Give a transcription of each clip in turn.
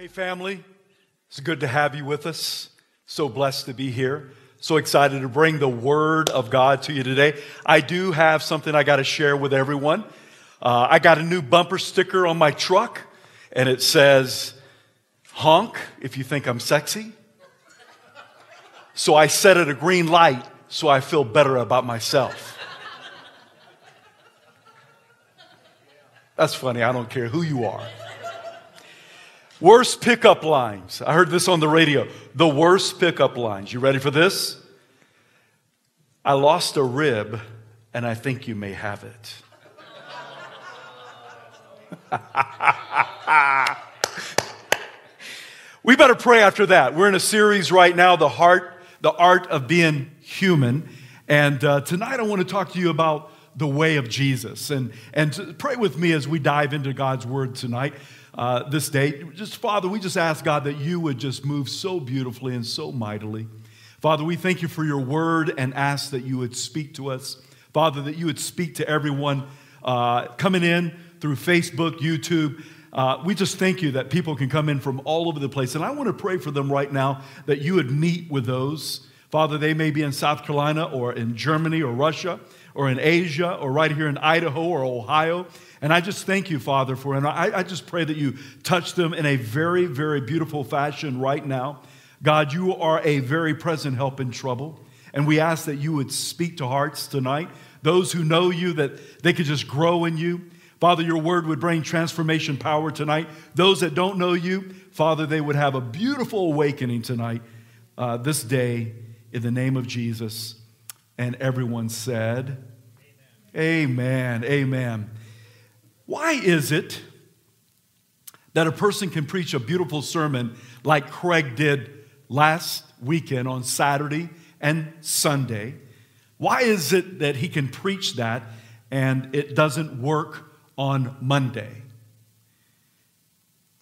Hey, family. It's good to have you with us. So blessed to be here. So excited to bring the Word of God to you today. I do have something I got to share with everyone. Uh, I got a new bumper sticker on my truck, and it says, honk if you think I'm sexy. So I set it a green light so I feel better about myself. That's funny. I don't care who you are. Worst pickup lines. I heard this on the radio. The worst pickup lines. You ready for this? I lost a rib and I think you may have it. we better pray after that. We're in a series right now, The Heart, The Art of Being Human. And uh, tonight I want to talk to you about the way of Jesus. And, and pray with me as we dive into God's word tonight uh, this day. Just, Father, we just ask, God, that you would just move so beautifully and so mightily. Father, we thank you for your word and ask that you would speak to us. Father, that you would speak to everyone uh, coming in through Facebook, YouTube. Uh, we just thank you that people can come in from all over the place. And I want to pray for them right now that you would meet with those. Father, they may be in South Carolina or in Germany or Russia or in Asia or right here in Idaho or Ohio. And I just thank you, Father, for. And I, I just pray that you touch them in a very, very beautiful fashion right now. God, you are a very present help in trouble. And we ask that you would speak to hearts tonight. Those who know you, that they could just grow in you. Father, your word would bring transformation power tonight. Those that don't know you, Father, they would have a beautiful awakening tonight, uh, this day, in the name of Jesus. And everyone said, Amen. Amen. Amen. Why is it that a person can preach a beautiful sermon like Craig did last weekend on Saturday and Sunday? Why is it that he can preach that and it doesn't work on Monday?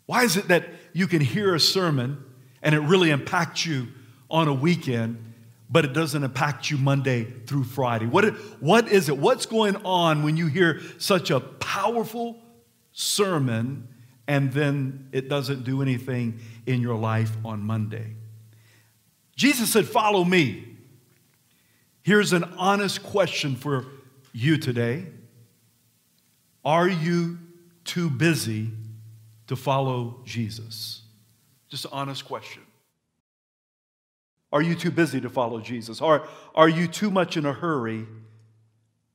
Why is it that you can hear a sermon and it really impacts you on a weekend, but it doesn't impact you Monday through Friday. What, what is it? What's going on when you hear such a powerful sermon and then it doesn't do anything in your life on Monday? Jesus said, Follow me. Here's an honest question for you today Are you too busy to follow Jesus? Just an honest question. Are you too busy to follow Jesus? Are, are you too much in a hurry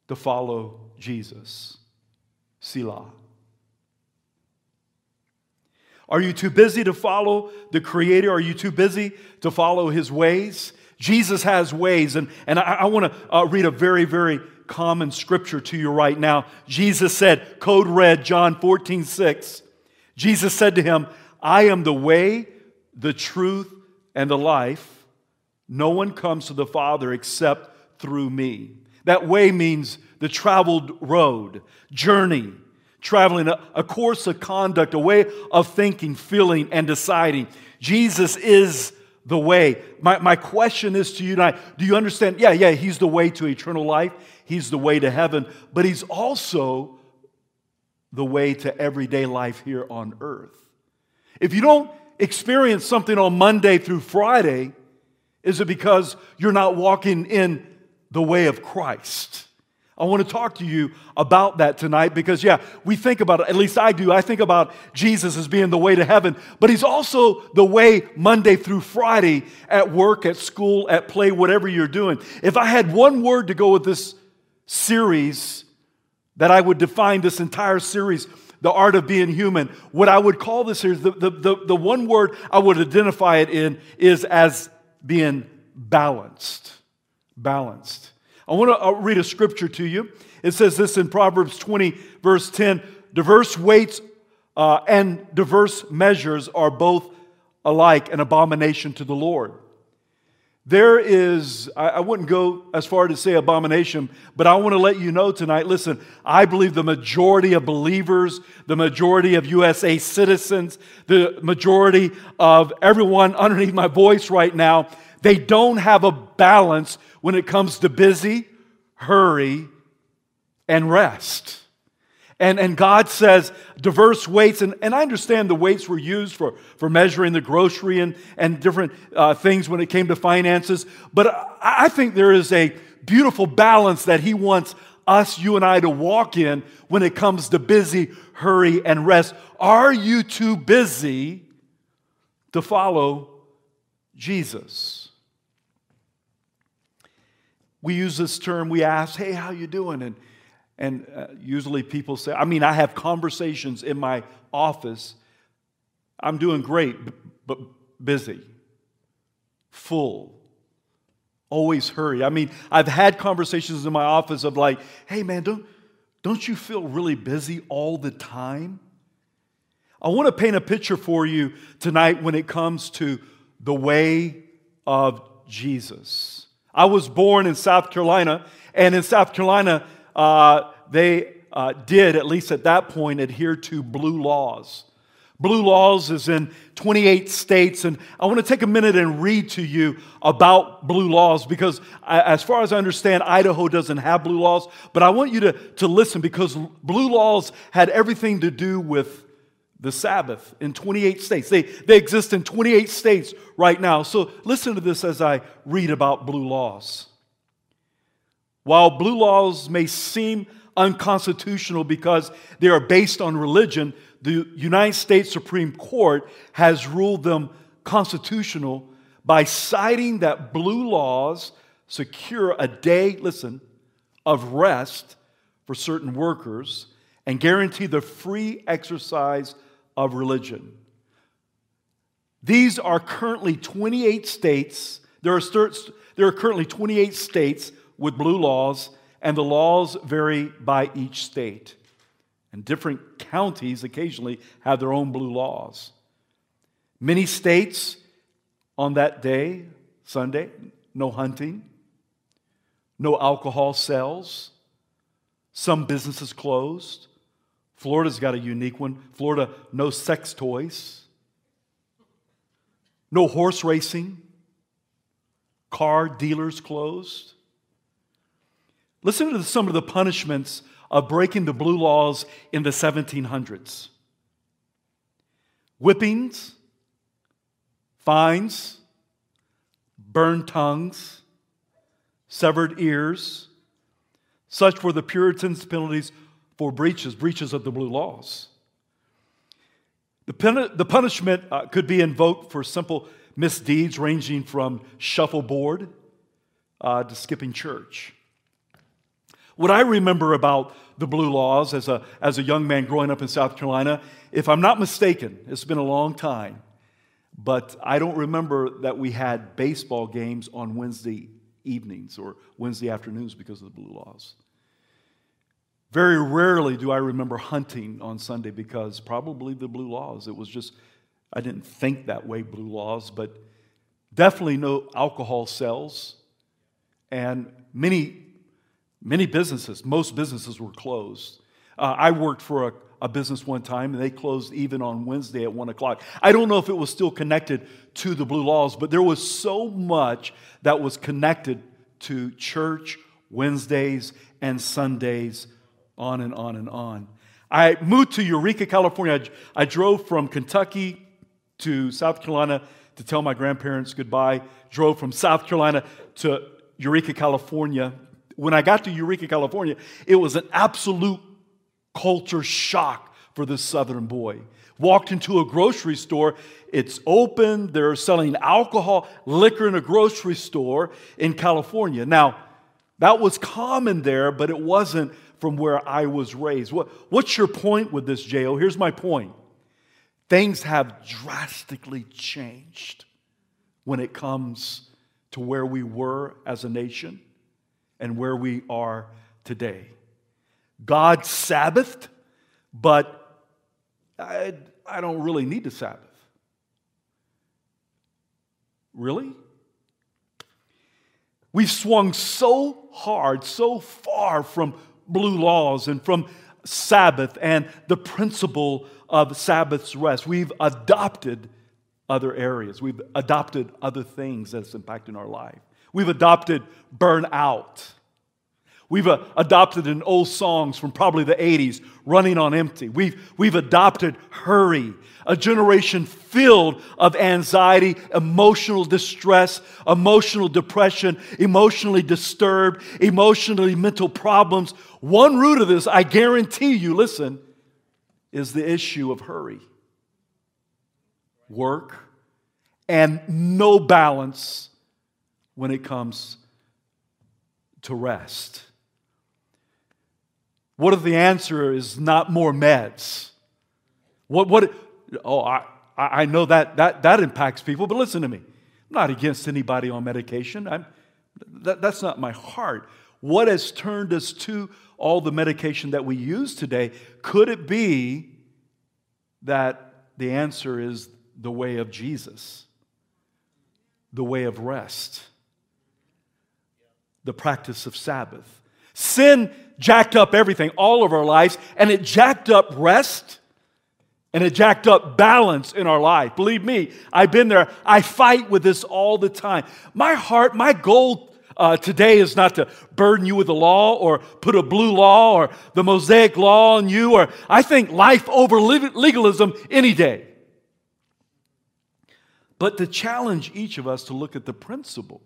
to follow Jesus? Selah. Are you too busy to follow the Creator? Are you too busy to follow His ways? Jesus has ways, and, and I, I want to uh, read a very, very common scripture to you right now. Jesus said, code red, John 14, 6. Jesus said to him, I am the way, the truth, and the life. No one comes to the Father except through me. That way means the traveled road, journey, traveling a, a, course of conduct, a way of thinking, feeling, and deciding. Jesus is the way. My, my question is to you tonight do you understand? Yeah, yeah, He's the way to eternal life, He's the way to heaven, but He's also the way to everyday life here on earth. If you don't experience something on Monday through Friday, is it because you're not walking in the way of Christ? I want to talk to you about that tonight because, yeah, we think about it, at least I do. I think about Jesus as being the way to heaven, but He's also the way Monday through Friday at work, at school, at play, whatever you're doing. If I had one word to go with this series, that I would define this entire series, The Art of Being Human, what I would call this series, the, the, the, the one word I would identify it in is as being balanced. Balanced. I want to read a scripture to you. It says this in Proverbs 20, verse 10 diverse weights uh, and diverse measures are both alike an abomination to the Lord. There is, I wouldn't go as far to say abomination, but I want to let you know tonight listen, I believe the majority of believers, the majority of USA citizens, the majority of everyone underneath my voice right now, they don't have a balance when it comes to busy, hurry, and rest. And, and God says diverse weights, and, and I understand the weights were used for, for measuring the grocery and, and different uh, things when it came to finances. But I, I think there is a beautiful balance that He wants us, you and I, to walk in when it comes to busy, hurry, and rest. Are you too busy to follow Jesus? We use this term, we ask, hey, how you doing? And and uh, usually people say, I mean, I have conversations in my office. I'm doing great, but busy, full, always hurry. I mean, I've had conversations in my office of like, hey man, don't, don't you feel really busy all the time? I want to paint a picture for you tonight when it comes to the way of Jesus. I was born in South Carolina, and in South Carolina, uh, they uh, did, at least at that point, adhere to blue laws. Blue laws is in 28 states, and I want to take a minute and read to you about blue laws because, as far as I understand, Idaho doesn't have blue laws. But I want you to, to listen because blue laws had everything to do with the Sabbath in 28 states. They, they exist in 28 states right now. So listen to this as I read about blue laws. While blue laws may seem unconstitutional because they are based on religion, the United States Supreme Court has ruled them constitutional by citing that blue laws secure a day, listen, of rest for certain workers and guarantee the free exercise of religion. These are currently 28 states. There are, there are currently 28 states with blue laws, and the laws vary by each state. And different counties occasionally have their own blue laws. Many states on that day, Sunday, no hunting, no alcohol sales, some businesses closed. Florida's got a unique one. Florida, no sex toys, no horse racing, car dealers closed. Listen to some of the punishments of breaking the blue laws in the 1700s whippings, fines, burned tongues, severed ears. Such were the Puritans' penalties for breaches, breaches of the blue laws. The, pen- the punishment uh, could be invoked for simple misdeeds ranging from shuffleboard uh, to skipping church. What I remember about the blue laws as a, as a young man growing up in South Carolina, if I'm not mistaken, it's been a long time, but I don't remember that we had baseball games on Wednesday evenings or Wednesday afternoons because of the blue laws. Very rarely do I remember hunting on Sunday because probably the blue laws. It was just, I didn't think that way, blue laws, but definitely no alcohol sales. And many Many businesses, most businesses were closed. Uh, I worked for a, a business one time and they closed even on Wednesday at one o'clock. I don't know if it was still connected to the blue laws, but there was so much that was connected to church Wednesdays and Sundays, on and on and on. I moved to Eureka, California. I, I drove from Kentucky to South Carolina to tell my grandparents goodbye. Drove from South Carolina to Eureka, California when I got to Eureka, California, it was an absolute culture shock for this southern boy. Walked into a grocery store, it's open, they're selling alcohol, liquor in a grocery store in California. Now, that was common there, but it wasn't from where I was raised. What, what's your point with this, J.O.? Here's my point things have drastically changed when it comes to where we were as a nation and where we are today. God Sabbathed, but I, I don't really need to Sabbath. Really? We've swung so hard, so far from blue laws and from Sabbath and the principle of Sabbath's rest. We've adopted other areas, we've adopted other things that's impacting our life. We've adopted burnout. We've uh, adopted an old songs from probably the 80s, running on empty. We've, we've adopted hurry, a generation filled of anxiety, emotional distress, emotional depression, emotionally disturbed, emotionally mental problems. One root of this, I guarantee you, listen, is the issue of hurry, work, and no balance when it comes to rest. What if the answer is not more meds? What, what, oh, I, I know that, that, that impacts people, but listen to me. I'm not against anybody on medication. I'm, that, that's not my heart. What has turned us to all the medication that we use today? Could it be that the answer is the way of Jesus, the way of rest, the practice of Sabbath? Sin jacked up everything, all of our lives, and it jacked up rest and it jacked up balance in our life. Believe me, I've been there. I fight with this all the time. My heart, my goal uh, today is not to burden you with the law or put a blue law or the Mosaic law on you, or I think life over legalism any day. But to challenge each of us to look at the principle.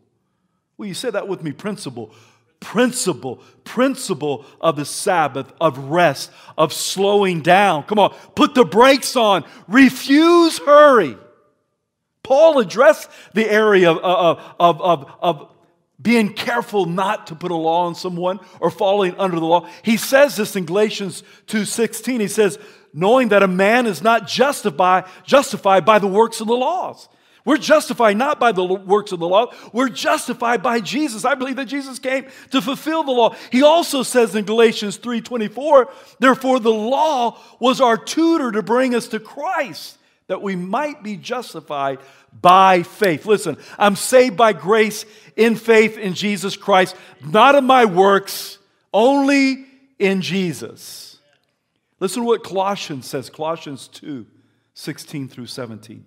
Will you say that with me? Principle principle, principle of the Sabbath, of rest, of slowing down. Come on, put the brakes on, refuse hurry. Paul addressed the area of, of, of, of, being careful not to put a law on someone or falling under the law. He says this in Galatians 2:16. He says, knowing that a man is not justified, justified by the works of the laws. We're justified not by the works of the law, we're justified by Jesus. I believe that Jesus came to fulfill the law. He also says in Galatians 3:24, therefore the law was our tutor to bring us to Christ that we might be justified by faith. Listen, I'm saved by grace in faith in Jesus Christ, not in my works, only in Jesus. Listen to what Colossians says, Colossians 2 16 through 17.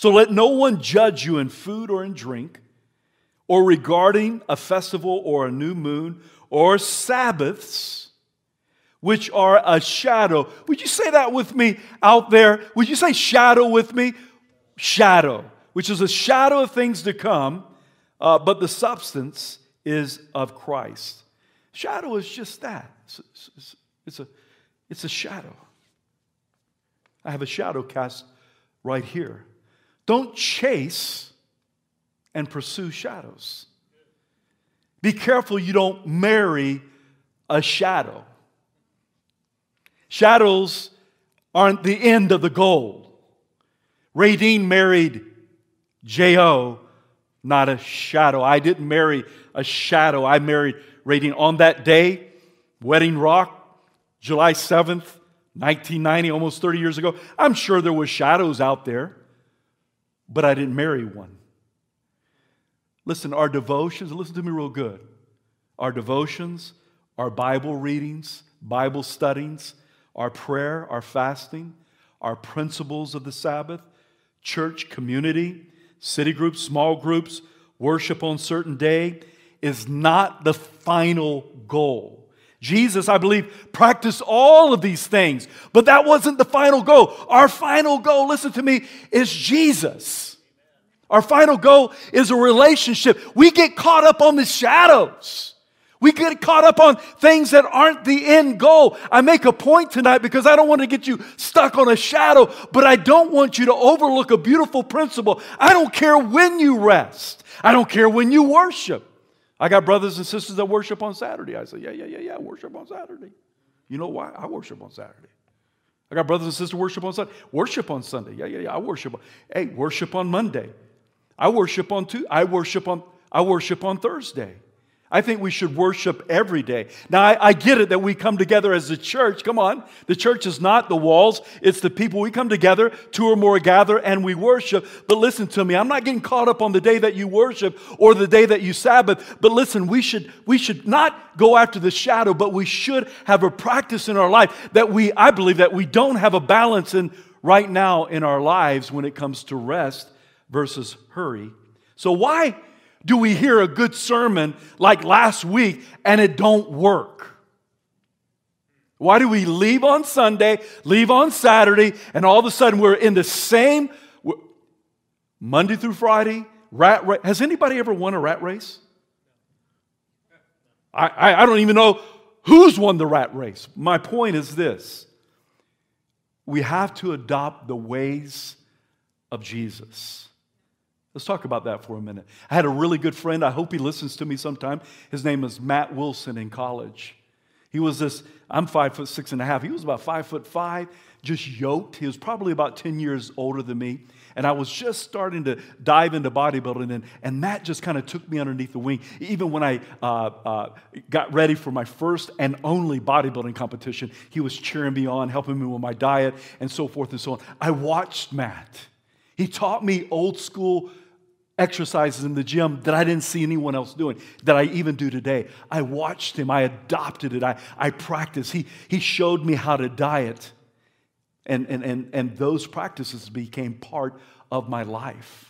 So let no one judge you in food or in drink, or regarding a festival or a new moon, or Sabbaths, which are a shadow. Would you say that with me out there? Would you say shadow with me? Shadow, which is a shadow of things to come, uh, but the substance is of Christ. Shadow is just that. It's, it's, it's, a, it's a shadow. I have a shadow cast right here. Don't chase and pursue shadows. Be careful you don't marry a shadow. Shadows aren't the end of the goal. Dean married J.O., not a shadow. I didn't marry a shadow. I married Dean on that day, Wedding Rock, July 7th, 1990, almost 30 years ago. I'm sure there were shadows out there but I didn't marry one. Listen, our devotions, listen to me real good. Our devotions, our Bible readings, Bible studies, our prayer, our fasting, our principles of the Sabbath, church community, city groups, small groups, worship on certain day is not the final goal. Jesus, I believe, practiced all of these things, but that wasn't the final goal. Our final goal, listen to me, is Jesus. Our final goal is a relationship. We get caught up on the shadows. We get caught up on things that aren't the end goal. I make a point tonight because I don't want to get you stuck on a shadow, but I don't want you to overlook a beautiful principle. I don't care when you rest, I don't care when you worship. I got brothers and sisters that worship on Saturday. I say, yeah, yeah, yeah, yeah, worship on Saturday. You know why? I worship on Saturday. I got brothers and sisters worship on Sunday. Worship on Sunday. Yeah, yeah, yeah. I worship. Hey, worship on Monday. I worship on two. I worship on. I worship on Thursday. I think we should worship every day. Now, I, I, get it that we come together as a church. Come on. The church is not the walls, it's the people. We come together, two or more gather, and we worship. But listen to me, I'm not getting caught up on the day that you worship or the day that you Sabbath. But listen, we should, we should not go after the shadow, but we should have a practice in our life that we, I believe, that we don't have a balance in right now in our lives when it comes to rest versus hurry. So, why? Do we hear a good sermon like last week and it don't work? Why do we leave on Sunday, leave on Saturday, and all of a sudden we're in the same Monday through Friday rat race? Has anybody ever won a rat race? I, I, I don't even know who's won the rat race. My point is this we have to adopt the ways of Jesus. Let's talk about that for a minute. I had a really good friend. I hope he listens to me sometime. His name is Matt Wilson in college. He was this, I'm five foot six and a half. He was about five foot five, just yoked. He was probably about 10 years older than me. And I was just starting to dive into bodybuilding, and, and Matt just kind of took me underneath the wing. Even when I uh, uh, got ready for my first and only bodybuilding competition, he was cheering me on, helping me with my diet, and so forth and so on. I watched Matt. He taught me old school exercises in the gym that I didn't see anyone else doing, that I even do today. I watched him, I adopted it, I, I practiced. He, he showed me how to diet. And, and, and, and those practices became part of my life.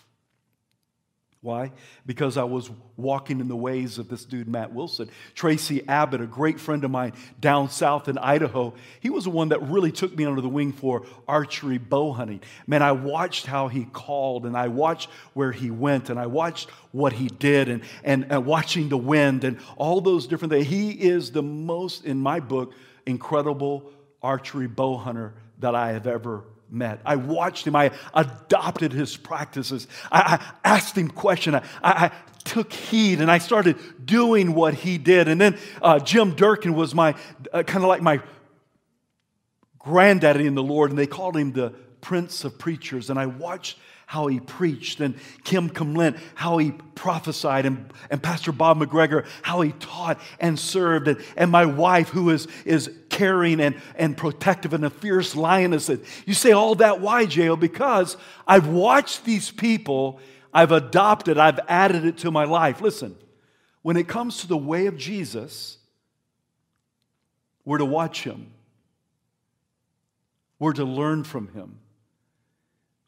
Why? Because I was walking in the ways of this dude, Matt Wilson. Tracy Abbott, a great friend of mine down south in Idaho, he was the one that really took me under the wing for archery bow hunting. Man, I watched how he called and I watched where he went and I watched what he did and, and, and watching the wind and all those different things. He is the most, in my book, incredible archery bow hunter that I have ever met. I watched him. I adopted his practices. I, I asked him questions. I, I, took heed and I started doing what he did. And then uh, Jim Durkin was my uh, kind of like my granddaddy in the Lord, and they called him the Prince of Preachers. And I watched how he preached, and Kim Cumlint, how he prophesied, and, and Pastor Bob McGregor, how he taught and served, and, and my wife, who is, is caring and, and protective and a fierce lioness. You say all that, why, J.O.? Because I've watched these people, I've adopted, I've added it to my life. Listen, when it comes to the way of Jesus, we're to watch him. We're to learn from him.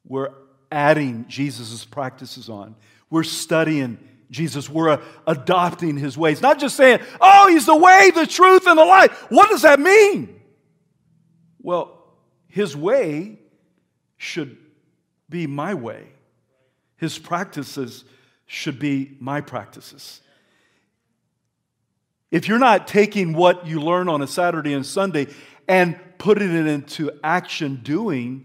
We're adding Jesus' practices on. We're studying Jesus. We're uh, adopting his ways. Not just saying, oh, he's the way, the truth, and the life. What does that mean? Well, his way should be my way, his practices should be my practices. If you're not taking what you learn on a Saturday and Sunday and putting it into action doing,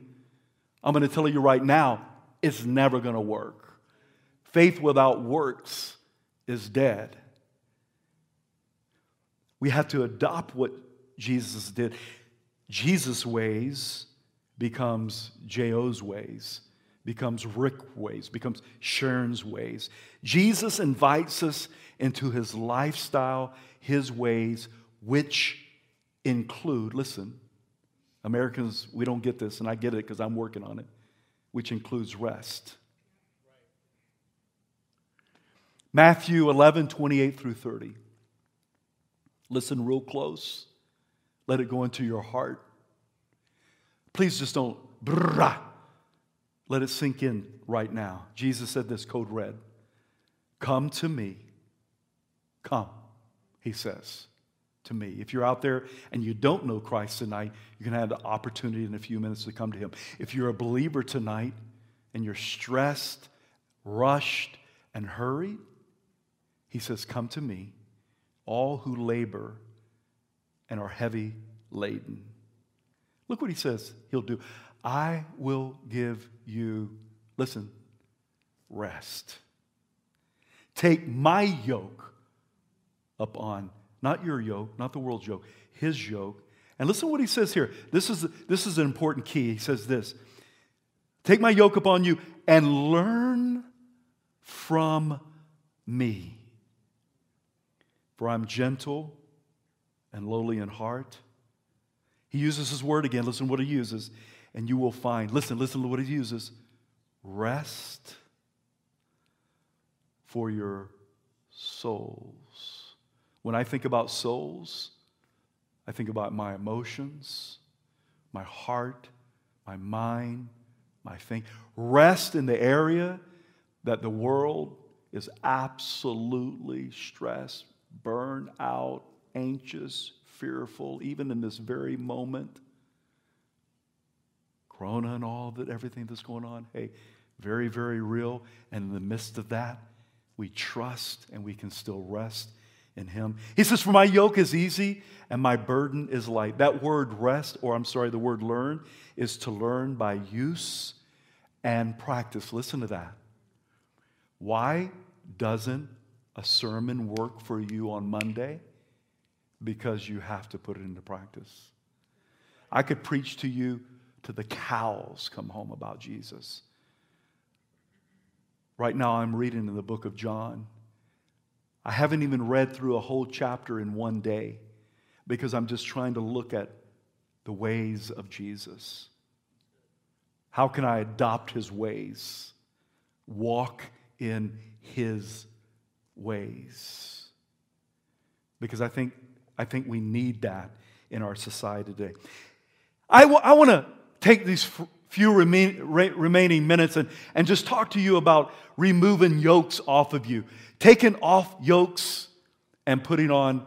I'm going to tell you right now, it's never going to work. Faith without works is dead. We have to adopt what Jesus did. Jesus' ways becomes J.O.'s ways, becomes Rick's ways, becomes Sharon's ways. Jesus invites us into his lifestyle, his ways, which include, listen, Americans, we don't get this, and I get it because I'm working on it which includes rest. Matthew 11, 28 through 30. Listen real close. Let it go into your heart. Please just don't brrrah. Let it sink in right now. Jesus said this code red. Come to me. Come, he says to me. If you're out there and you don't know Christ tonight, you can have the opportunity in a few minutes to come to Him. If you're a believer tonight and you're stressed, rushed, and hurried, He says, Come to me, all who labor and are heavy laden. Look what He says He'll do. I will give you, listen, rest. Take my yoke upon not your yoke, not the world's yoke, his yoke. And listen to what he says here. This is, this is an important key. He says this Take my yoke upon you and learn from me. For I'm gentle and lowly in heart. He uses his word again. Listen what he uses. And you will find, listen, listen to what he uses rest for your souls. When I think about souls, I think about my emotions, my heart, my mind, my thing. Rest in the area that the world is absolutely stressed, burned out, anxious, fearful, even in this very moment. Corona and all that, everything that's going on, hey, very, very real. And in the midst of that, we trust and we can still rest in Him. He says, For my yoke is easy and my burden is light. That word rest, or I'm sorry, the word learn, is to learn by use and practice. Listen to that. Why doesn't a sermon work for you on Monday? Because you have to put it into practice. I could preach to you to the cows come home about Jesus. Right now, I'm reading in the book of John. I haven't even read through a whole chapter in one day because I'm just trying to look at the ways of Jesus. How can I adopt his ways? Walk in his ways. Because I think, I think we need that in our society today. I, w- I want to take these few remain, re- remaining minutes and, and just talk to you about removing yokes off of you, taking off yokes and putting on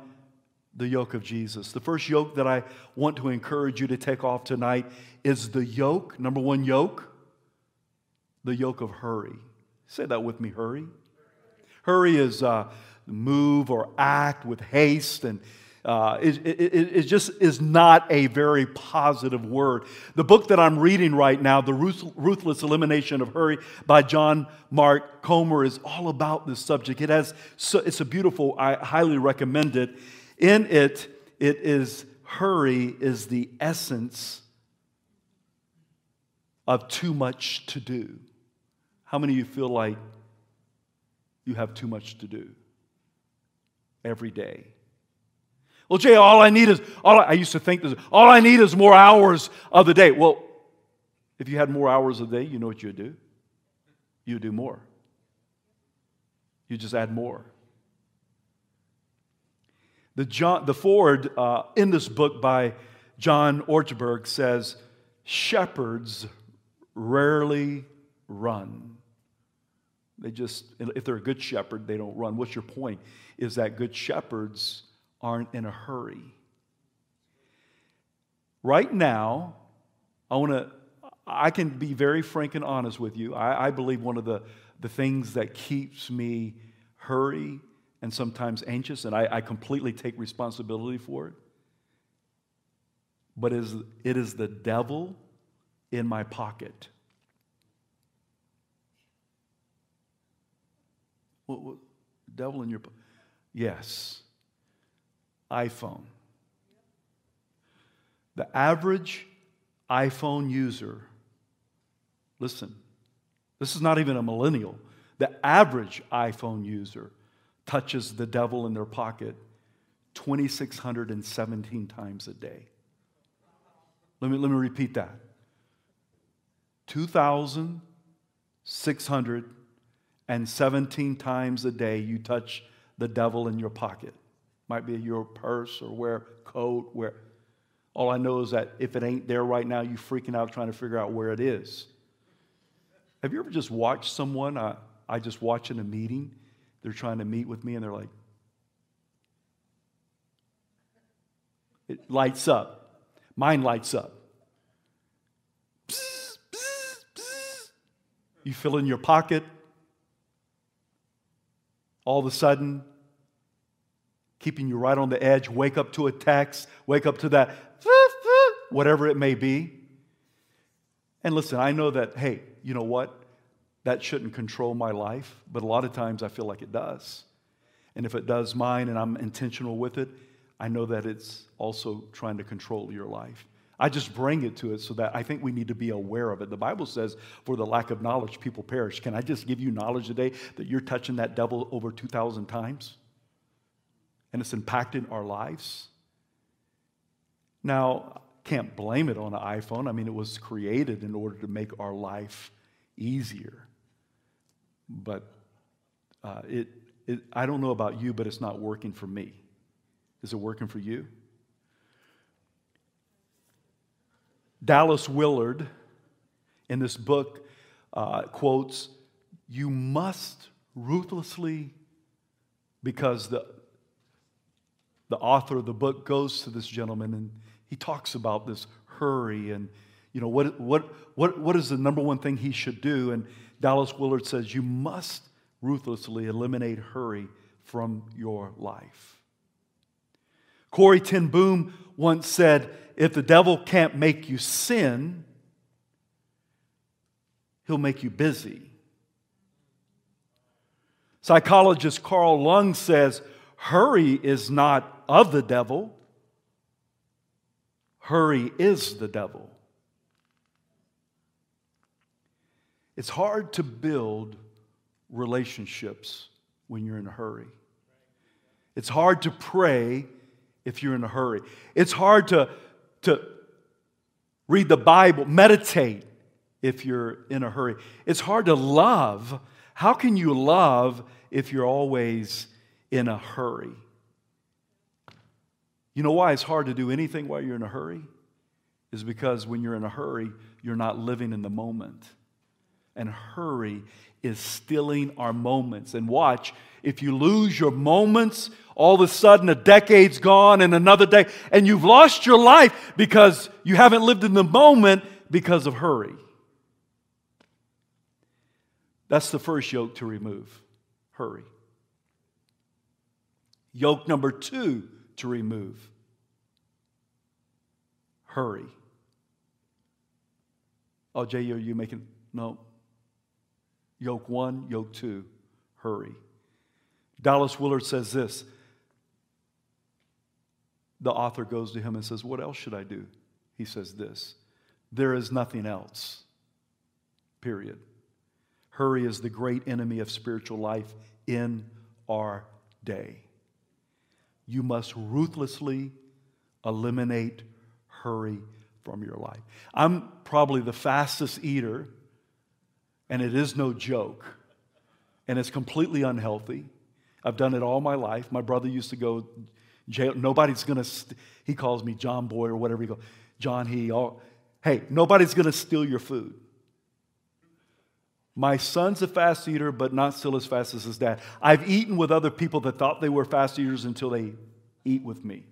the yoke of Jesus. The first yoke that I want to encourage you to take off tonight is the yoke, number one yoke, the yoke of hurry. Say that with me hurry. Hurry is uh, move or act with haste and uh, it, it, it, just is not a very positive word. The book that I'm reading right now, The Ruthless Elimination of Hurry by John Mark Comer, is all about this subject. It has, so, it's a beautiful, I highly recommend it. In it, it is hurry is the essence of too much to do. How many of you feel like you have too much to do every day? Well, Jay, all I need is, all I, I used to think this, all I need is more hours of the day. Well, if you had more hours a day, you know what you'd do? You'd do more. You just add more. The, John, the Ford uh, in this book by John Ortberg says, Shepherds rarely run. They just, if they're a good shepherd, they don't run. What's your point? Is that good shepherds aren't in a hurry. Right now, I want to, I can be very frank and honest with you. I, I believe one of the, the things that keeps me hurry and sometimes anxious, and I, I completely take responsibility for it, but is, it is the devil in my pocket. What, what, devil in your? Yes iPhone. The average iPhone user, listen, this is not even a millennial. The average iPhone user touches the devil in their pocket 2,617 times a day. Let me, let me repeat that 2,617 times a day you touch the devil in your pocket. Might be your purse or wear coat, where all I know is that if it ain't there right now, you freaking out trying to figure out where it is. Have you ever just watched someone? I, I just watch in a meeting. They're trying to meet with me and they're like, it lights up. Mine lights up. Psst, psst, psst. You fill in your pocket. All of a sudden, keeping you right on the edge. Wake up to a text, wake up to that, whatever it may be. And listen, I know that, hey, you know what? That shouldn't control my life, but a lot of times I feel like it does. And if it does mine and I'm intentional with it, I know that it's also trying to control your life. I just bring it to it so that I think we need to be aware of it. The Bible says, for the lack of knowledge, people perish. Can I just give you knowledge today that you're touching that devil over 2,000 times? And it's impacted our lives. Now, can't blame it on an iPhone. I mean, it was created in order to make our life easier. But uh, it, it, I don't know about you, but it's not working for me. Is it working for you? Dallas Willard, in this book, uh, quotes, You must ruthlessly because the, the author of the book goes to this gentleman and he talks about this hurry and you know what, what, what, what is the number one thing he should do? And Dallas Willard says you must ruthlessly eliminate hurry from your life. Corrie ten Boom once said if the devil can't make you sin he'll make you busy. Psychologist Carl Jung says hurry is not of the devil, hurry is the devil. It's hard to build relationships when you're in a hurry. It's hard to pray if you're in a hurry. It's hard to, to read the Bible, meditate if you're in a hurry. It's hard to love how can you love if you're always in a hurry? You know why it's hard to do anything while you're in a hurry? Is because when you're in a hurry, you're not living in the moment. And hurry is stealing our moments. And watch, if you lose your moments, all of a sudden a decade's gone and another day, and you've lost your life because you haven't lived in the moment because of hurry. That's the first yoke to remove. Hurry. Yoke number two to remove. Hurry. Oh, Jay, are you making? No. Yoke one, yoke two, hurry. Dallas Willard says this. The author goes to him and says, What else should I do? He says this There is nothing else. Period. Hurry is the great enemy of spiritual life in our day. You must ruthlessly eliminate hurry from your life. I'm probably the fastest eater, and it is no joke, and it's completely unhealthy. I've done it all my life. My brother used to go jail. Nobody's gonna. St- he calls me John Boy or whatever he goes. John He. All, hey, nobody's gonna steal your food. My son's a fast eater, but not still as fast as his dad. I've eaten with other people that thought they were fast eaters until they eat with me.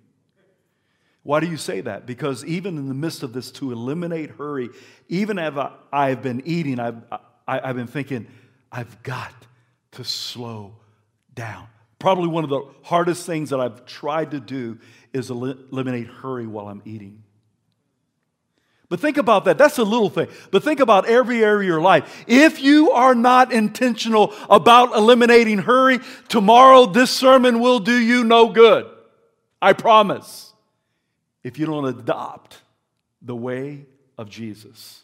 Why do you say that? Because even in the midst of this, to eliminate hurry, even as I've been eating, I've, I, have been thinking, I've got to slow down. Probably one of the hardest things that I've tried to do is eliminate hurry while I'm eating. But think about that. That's a little thing. But think about every area of your life. If you are not intentional about eliminating hurry, tomorrow this sermon will do you no good. I promise. If you don't adopt the way of Jesus.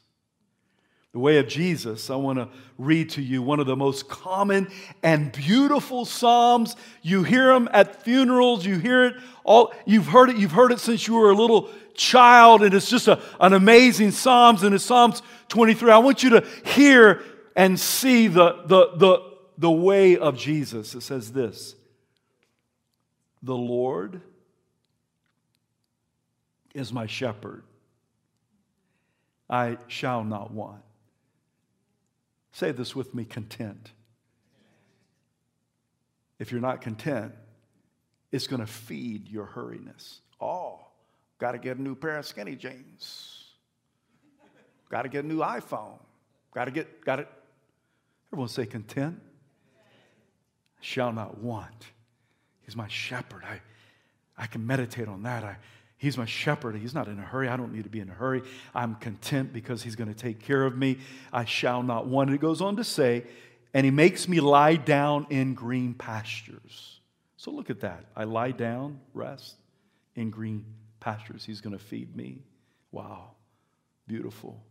The way of Jesus, I want to read to you one of the most common and beautiful psalms. You hear them at funerals, you hear it all, you've heard it, you've heard it since you were a little child, and it's just a, an amazing Psalms, and it's Psalms 23. I want you to hear and see the, the, the, the way of Jesus. It says this The Lord is my shepherd, I shall not want. Say this with me content. If you're not content, it's going to feed your hurriness. Oh, Got to get a new pair of skinny jeans. Got to get a new iPhone. Got to get, got it. Everyone say content. Shall not want. He's my shepherd. I, I can meditate on that. I, he's my shepherd. He's not in a hurry. I don't need to be in a hurry. I'm content because he's going to take care of me. I shall not want. It goes on to say, and he makes me lie down in green pastures. So look at that. I lie down, rest in green pastures. He's going to feed me. Wow. Beautiful.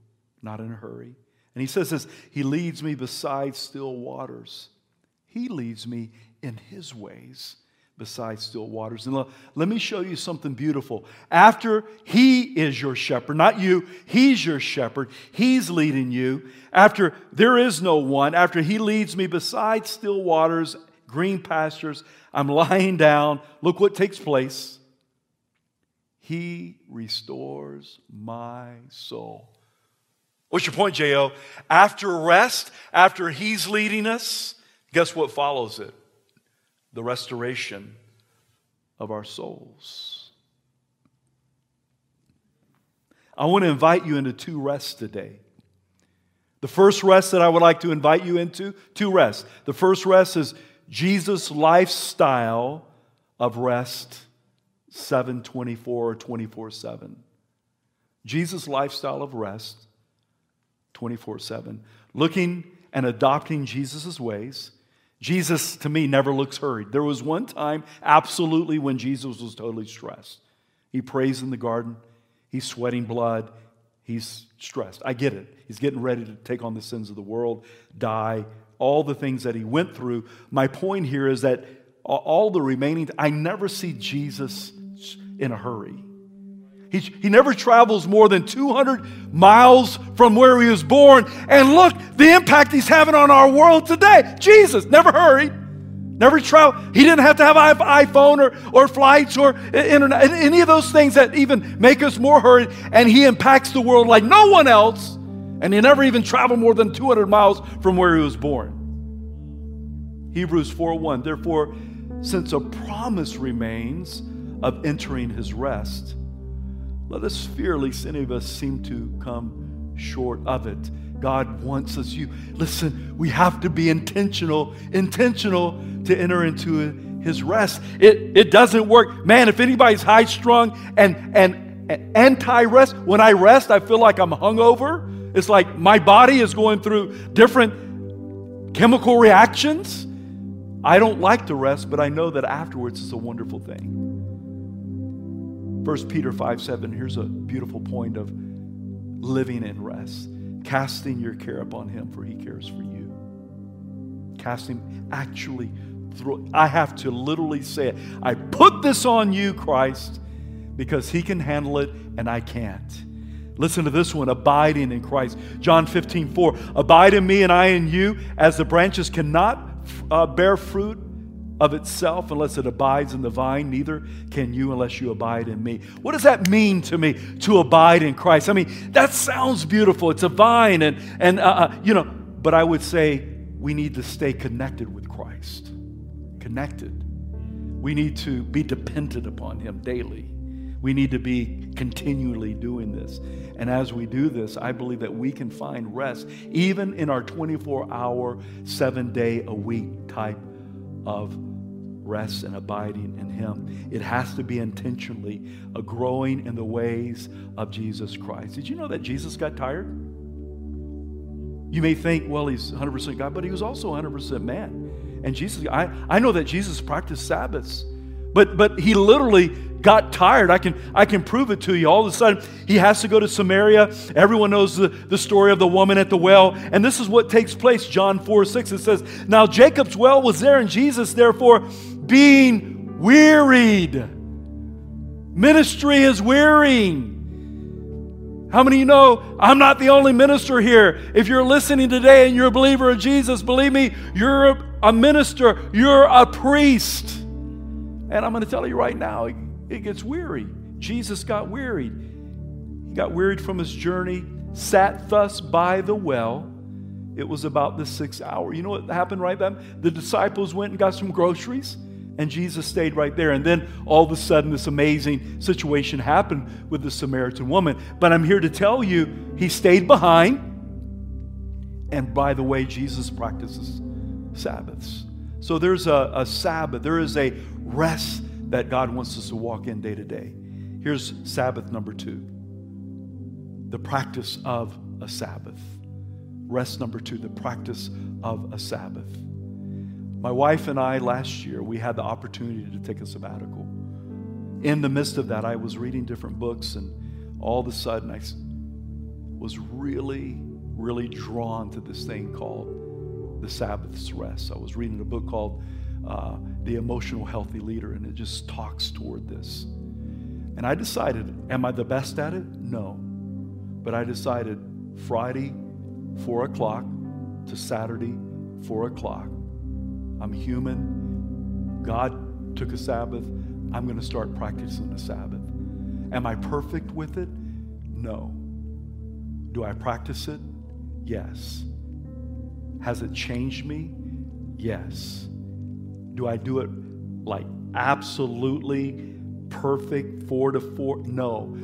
Not in a hurry. And he says this He leads me beside still waters. He leads me in his ways beside still waters. And let me show you something beautiful. After he is your shepherd, not you, he's your shepherd, he's leading you. After there is no one, after he leads me beside still waters, green pastures, I'm lying down. Look what takes place. He restores my soul. What's your point, J.O.? After rest, after He's leading us, guess what follows it? The restoration of our souls. I want to invite you into two rests today. The first rest that I would like to invite you into, two rests. The first rest is Jesus' lifestyle of rest 724 or 24 7. Jesus' lifestyle of rest 24 7. Looking and adopting Jesus' ways. Jesus, to me, never looks hurried. There was one time, absolutely, when Jesus was totally stressed. He prays in the garden, he's sweating blood, he's stressed. I get it. He's getting ready to take on the sins of the world, die, all the things that he went through. My point here is that all the remaining, I never see Jesus in a hurry. He, he never travels more than 200 miles from where he was born. And look, the impact he's having on our world today. Jesus never hurried, never traveled. He didn't have to have an iPhone or, or flights or internet, any of those things that even make us more hurried. And he impacts the world like no one else. And he never even traveled more than 200 miles from where he was born. Hebrews 4:1. Therefore, since a promise remains of entering his rest, let us fear lest any of us seem to come short of it. God wants us. You listen, we have to be intentional, intentional to enter into his rest. It, it doesn't work. Man, if anybody's high strung and, and, and anti rest, when I rest, I feel like I'm hungover. It's like my body is going through different chemical reactions. I don't like to rest, but I know that afterwards it's a wonderful thing. 1 Peter 5 7, here's a beautiful point of living in rest. Casting your care upon him, for he cares for you. Casting actually through I have to literally say it. I put this on you, Christ, because he can handle it and I can't. Listen to this one abiding in Christ. John 15, 4. Abide in me and I in you, as the branches cannot uh, bear fruit of itself unless it abides in the vine, neither can you unless you abide in me. What does that mean to me to abide in Christ? I mean, that sounds beautiful. It's a vine, and, and uh, uh, you know, but I would say we need to stay connected with Christ. Connected. We need to be dependent upon Him daily. We need to be continually doing this. And as we do this, I believe that we can find rest even in our 24 hour, seven day a week type of rest and abiding in Him. It has to be intentionally a growing in the ways of Jesus Christ. Did you know that Jesus got tired? You may think, well, he's 100% God, but he was also 100% man. And Jesus, I, I know that Jesus practiced Sabbaths. But, but he literally got tired. I can, I can prove it to you. All of a sudden, he has to go to Samaria. Everyone knows the, the story of the woman at the well. And this is what takes place. John 4 6, it says, Now Jacob's well was there, and Jesus, therefore, being wearied. Ministry is wearying. How many of you know I'm not the only minister here? If you're listening today and you're a believer of Jesus, believe me, you're a minister, you're a priest. And I'm going to tell you right now, it, gets weary. Jesus got wearied. He got wearied from his journey, sat thus by the well. It was about the sixth hour. You know what happened right then? The disciples went and got some groceries, and Jesus stayed right there. And then all of a sudden, this amazing situation happened with the Samaritan woman. But I'm here to tell you, he stayed behind. And by the way, Jesus practices Sabbaths. So there's a, a Sabbath, there is a rest that God wants us to walk in day to day. Here's Sabbath number two the practice of a Sabbath. Rest number two, the practice of a Sabbath. My wife and I last year, we had the opportunity to take a sabbatical. In the midst of that, I was reading different books, and all of a sudden, I was really, really drawn to this thing called the Sabbath's rest. I was reading a book called uh, The Emotional Healthy Leader, and it just talks toward this. And I decided, am I the best at it? No. But I decided Friday, 4 o'clock, to Saturday, 4 o'clock. I'm human. God took a Sabbath. I'm going to start practicing the Sabbath. Am I perfect with it? No. Do I practice it? Yes. Has it changed me? Yes. Do I do it like absolutely perfect, four to four? No.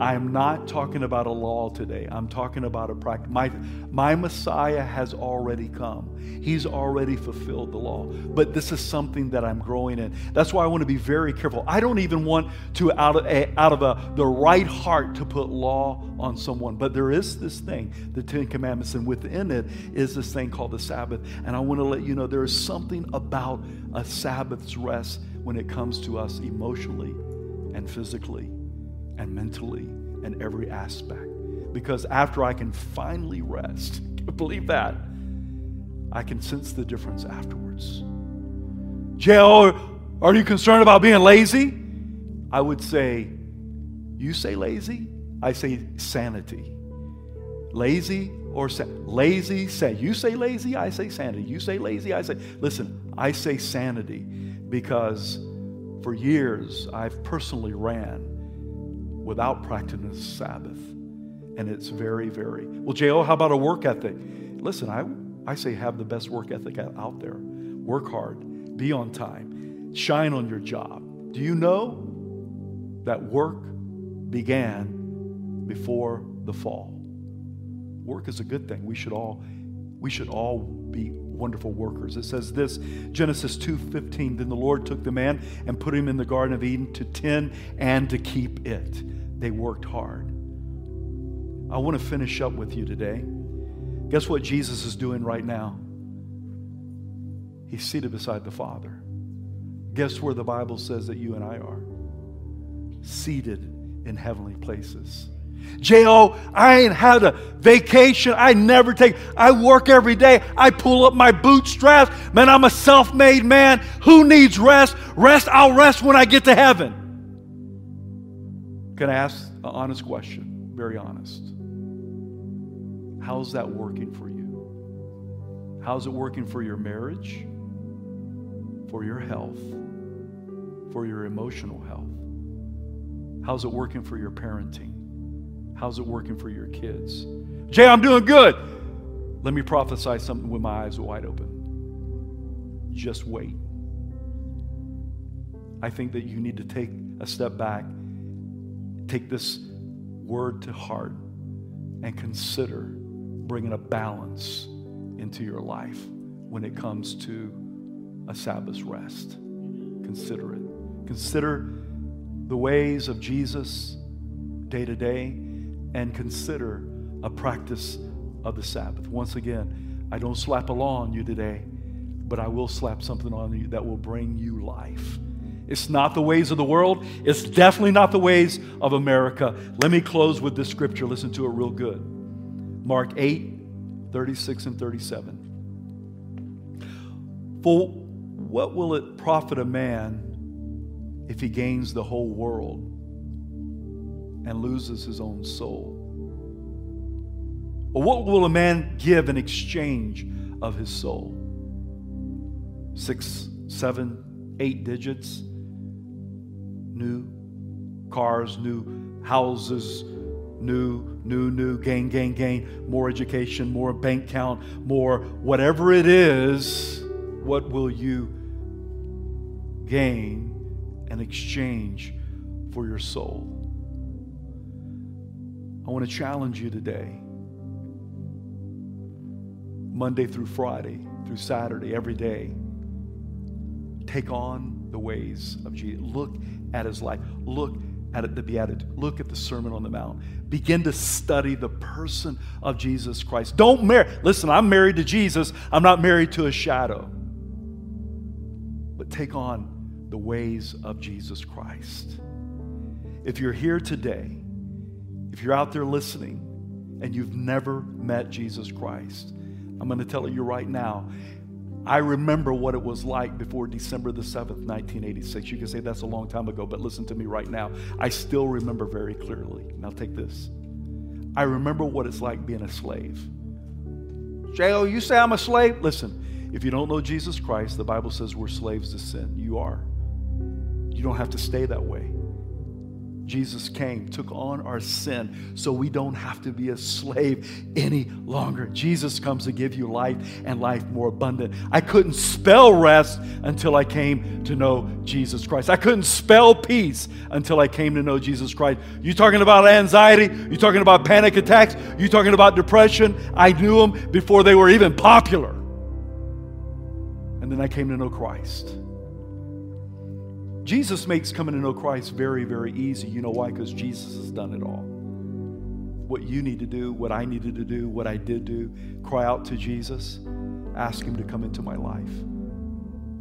I am not talking about a law today. I'm talking about a practice. My, my Messiah has already come. He's already fulfilled the law. But this is something that I'm growing in. That's why I want to be very careful. I don't even want to, out of, a, out of a, the right heart, to put law on someone. But there is this thing, the Ten Commandments, and within it is this thing called the Sabbath. And I want to let you know there is something about a Sabbath's rest when it comes to us emotionally and physically and mentally and every aspect. Because after I can finally rest, believe that, I can sense the difference afterwards. J.O., are you concerned about being lazy? I would say, you say lazy, I say sanity. Lazy or sa- lazy, say you say lazy, I say sanity. You say lazy, I say listen, I say sanity because for years I've personally ran without practicing the Sabbath. And it's very, very. Well, J.O., how about a work ethic? Listen, I, I say have the best work ethic out there. Work hard, be on time, shine on your job. Do you know that work began before the fall? Work is a good thing. We should all, we should all be wonderful workers. It says this, Genesis 2:15, then the Lord took the man and put him in the garden of Eden to tend and to keep it. They worked hard. I want to finish up with you today. Guess what Jesus is doing right now? He's seated beside the Father. Guess where the Bible says that you and I are? Seated in heavenly places. J.O., I ain't had a vacation. I never take, I work every day. I pull up my bootstraps. Man, I'm a self made man. Who needs rest? Rest, I'll rest when I get to heaven. Can I ask an honest question? Very honest. How's that working for you? How's it working for your marriage? For your health? For your emotional health? How's it working for your parenting? How's it working for your kids? Jay, I'm doing good. Let me prophesy something with my eyes wide open. Just wait. I think that you need to take a step back, take this word to heart, and consider bringing a balance into your life when it comes to a Sabbath rest. Consider it. Consider the ways of Jesus day to day and consider a practice of the Sabbath. Once again, I don't slap a law on you today, but I will slap something on you that will bring you life. It's not the ways of the world. It's definitely not the ways of America. Let me close with this scripture. Listen to it real good. Mark 8, 36 and 37. For what will it profit a man if he gains the whole world and loses his own soul? Or what will a man give in exchange of his soul? Six, seven, eight digits, new cars, new houses, new, new, new, gain, gain, gain, more education, more bank account, more whatever it is, what will you gain in exchange for your soul? I want to challenge you today. Monday through Friday, through Saturday, every day. Take on the ways of Jesus. Look at his life. Look at the Beatitude. Look at the Sermon on the Mount. Begin to study the person of Jesus Christ. Don't marry. Listen, I'm married to Jesus. I'm not married to a shadow. But take on the ways of Jesus Christ. If you're here today if you're out there listening and you've never met Jesus Christ, I'm going to tell you right now, I remember what it was like before December the 7th, 1986. You can say that's a long time ago, but listen to me right now. I still remember very clearly. Now take this. I remember what it's like being a slave. J.O., you say I'm a slave? Listen, if you don't know Jesus Christ, the Bible says we're slaves to sin. You are. You don't have to stay that way. Jesus came, took on our sin so we don't have to be a slave any longer. Jesus comes to give you life and life more abundant. I couldn't spell rest until I came to know Jesus Christ. I couldn't spell peace until I came to know Jesus Christ. You talking about anxiety? You talking about panic attacks? You talking about depression? I knew them before they were even popular. And then I came to know Christ. Jesus makes coming to know Christ very, very easy. You know why? Because Jesus has done it all. What you need to do, what I needed to do, what I did do, cry out to Jesus, ask Him to come into my life,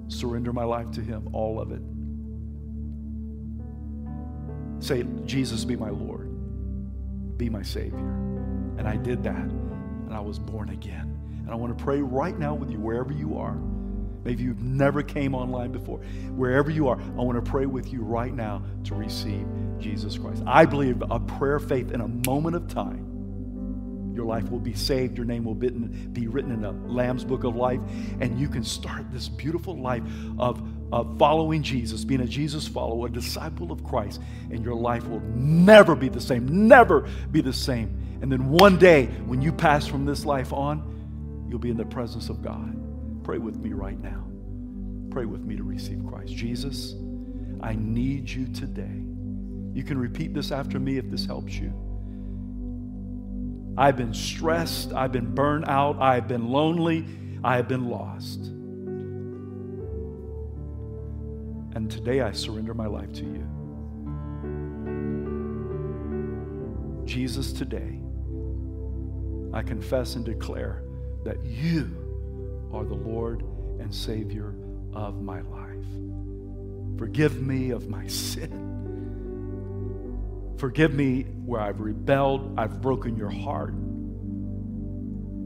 surrender my life to Him, all of it. Say, Jesus, be my Lord, be my Savior. And I did that, and I was born again. And I want to pray right now with you, wherever you are. Maybe you've never came online before. Wherever you are, I want to pray with you right now to receive Jesus Christ. I believe a prayer of faith in a moment of time, your life will be saved. Your name will be written in the Lamb's Book of Life, and you can start this beautiful life of, of following Jesus, being a Jesus follower, a disciple of Christ, and your life will never be the same, never be the same. And then one day, when you pass from this life on, you'll be in the presence of God. Pray with me right now. Pray with me to receive Christ. Jesus, I need you today. You can repeat this after me if this helps you. I've been stressed. I've been burned out. I've been lonely. I have been lost. And today I surrender my life to you. Jesus, today I confess and declare that you are the Lord and Savior of my life. Forgive me of my sin. Forgive me where I've rebelled, I've broken your heart.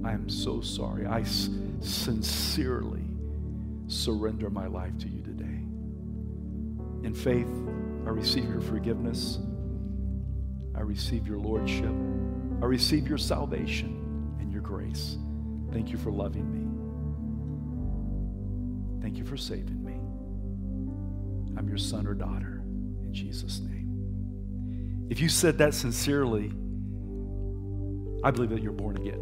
I am so sorry. I sincerely surrender my life to you today. In faith, I receive your forgiveness. I receive your lordship. I receive your salvation and your grace. Thank you for loving me. Thank you for saving me. I'm your son or daughter in Jesus' name. If you said that sincerely, I believe that you're born again.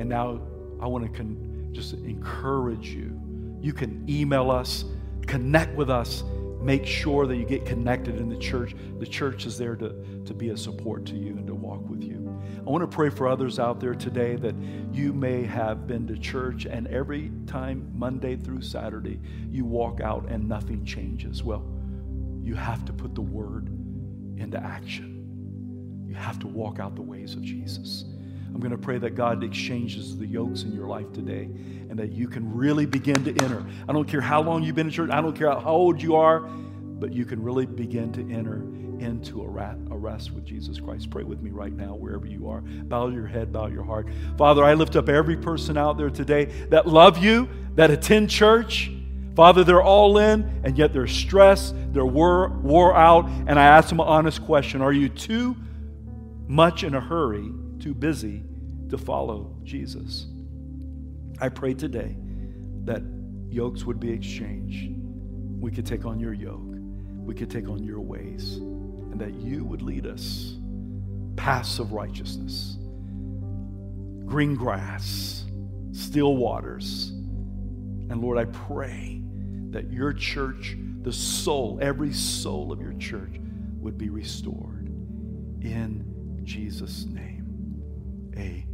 And now I want to con- just encourage you. You can email us, connect with us, make sure that you get connected in the church. The church is there to, to be a support to you and to walk with you. I want to pray for others out there today that you may have been to church and every time, Monday through Saturday, you walk out and nothing changes. Well, you have to put the word into action. You have to walk out the ways of Jesus. I'm going to pray that God exchanges the yokes in your life today and that you can really begin to enter. I don't care how long you've been in church, I don't care how old you are, but you can really begin to enter into a, rat, a rest with Jesus Christ. Pray with me right now, wherever you are. Bow your head, bow your heart. Father, I lift up every person out there today that love you, that attend church. Father, they're all in, and yet they're stressed, they're wore, wore out. And I ask them an honest question Are you too much in a hurry, too busy to follow Jesus? I pray today that yokes would be exchanged. We could take on your yoke, we could take on your ways and that you would lead us paths of righteousness, green grass, still waters. And Lord, I pray that your church, the soul, every soul of your church, would be restored. In Jesus' name, amen.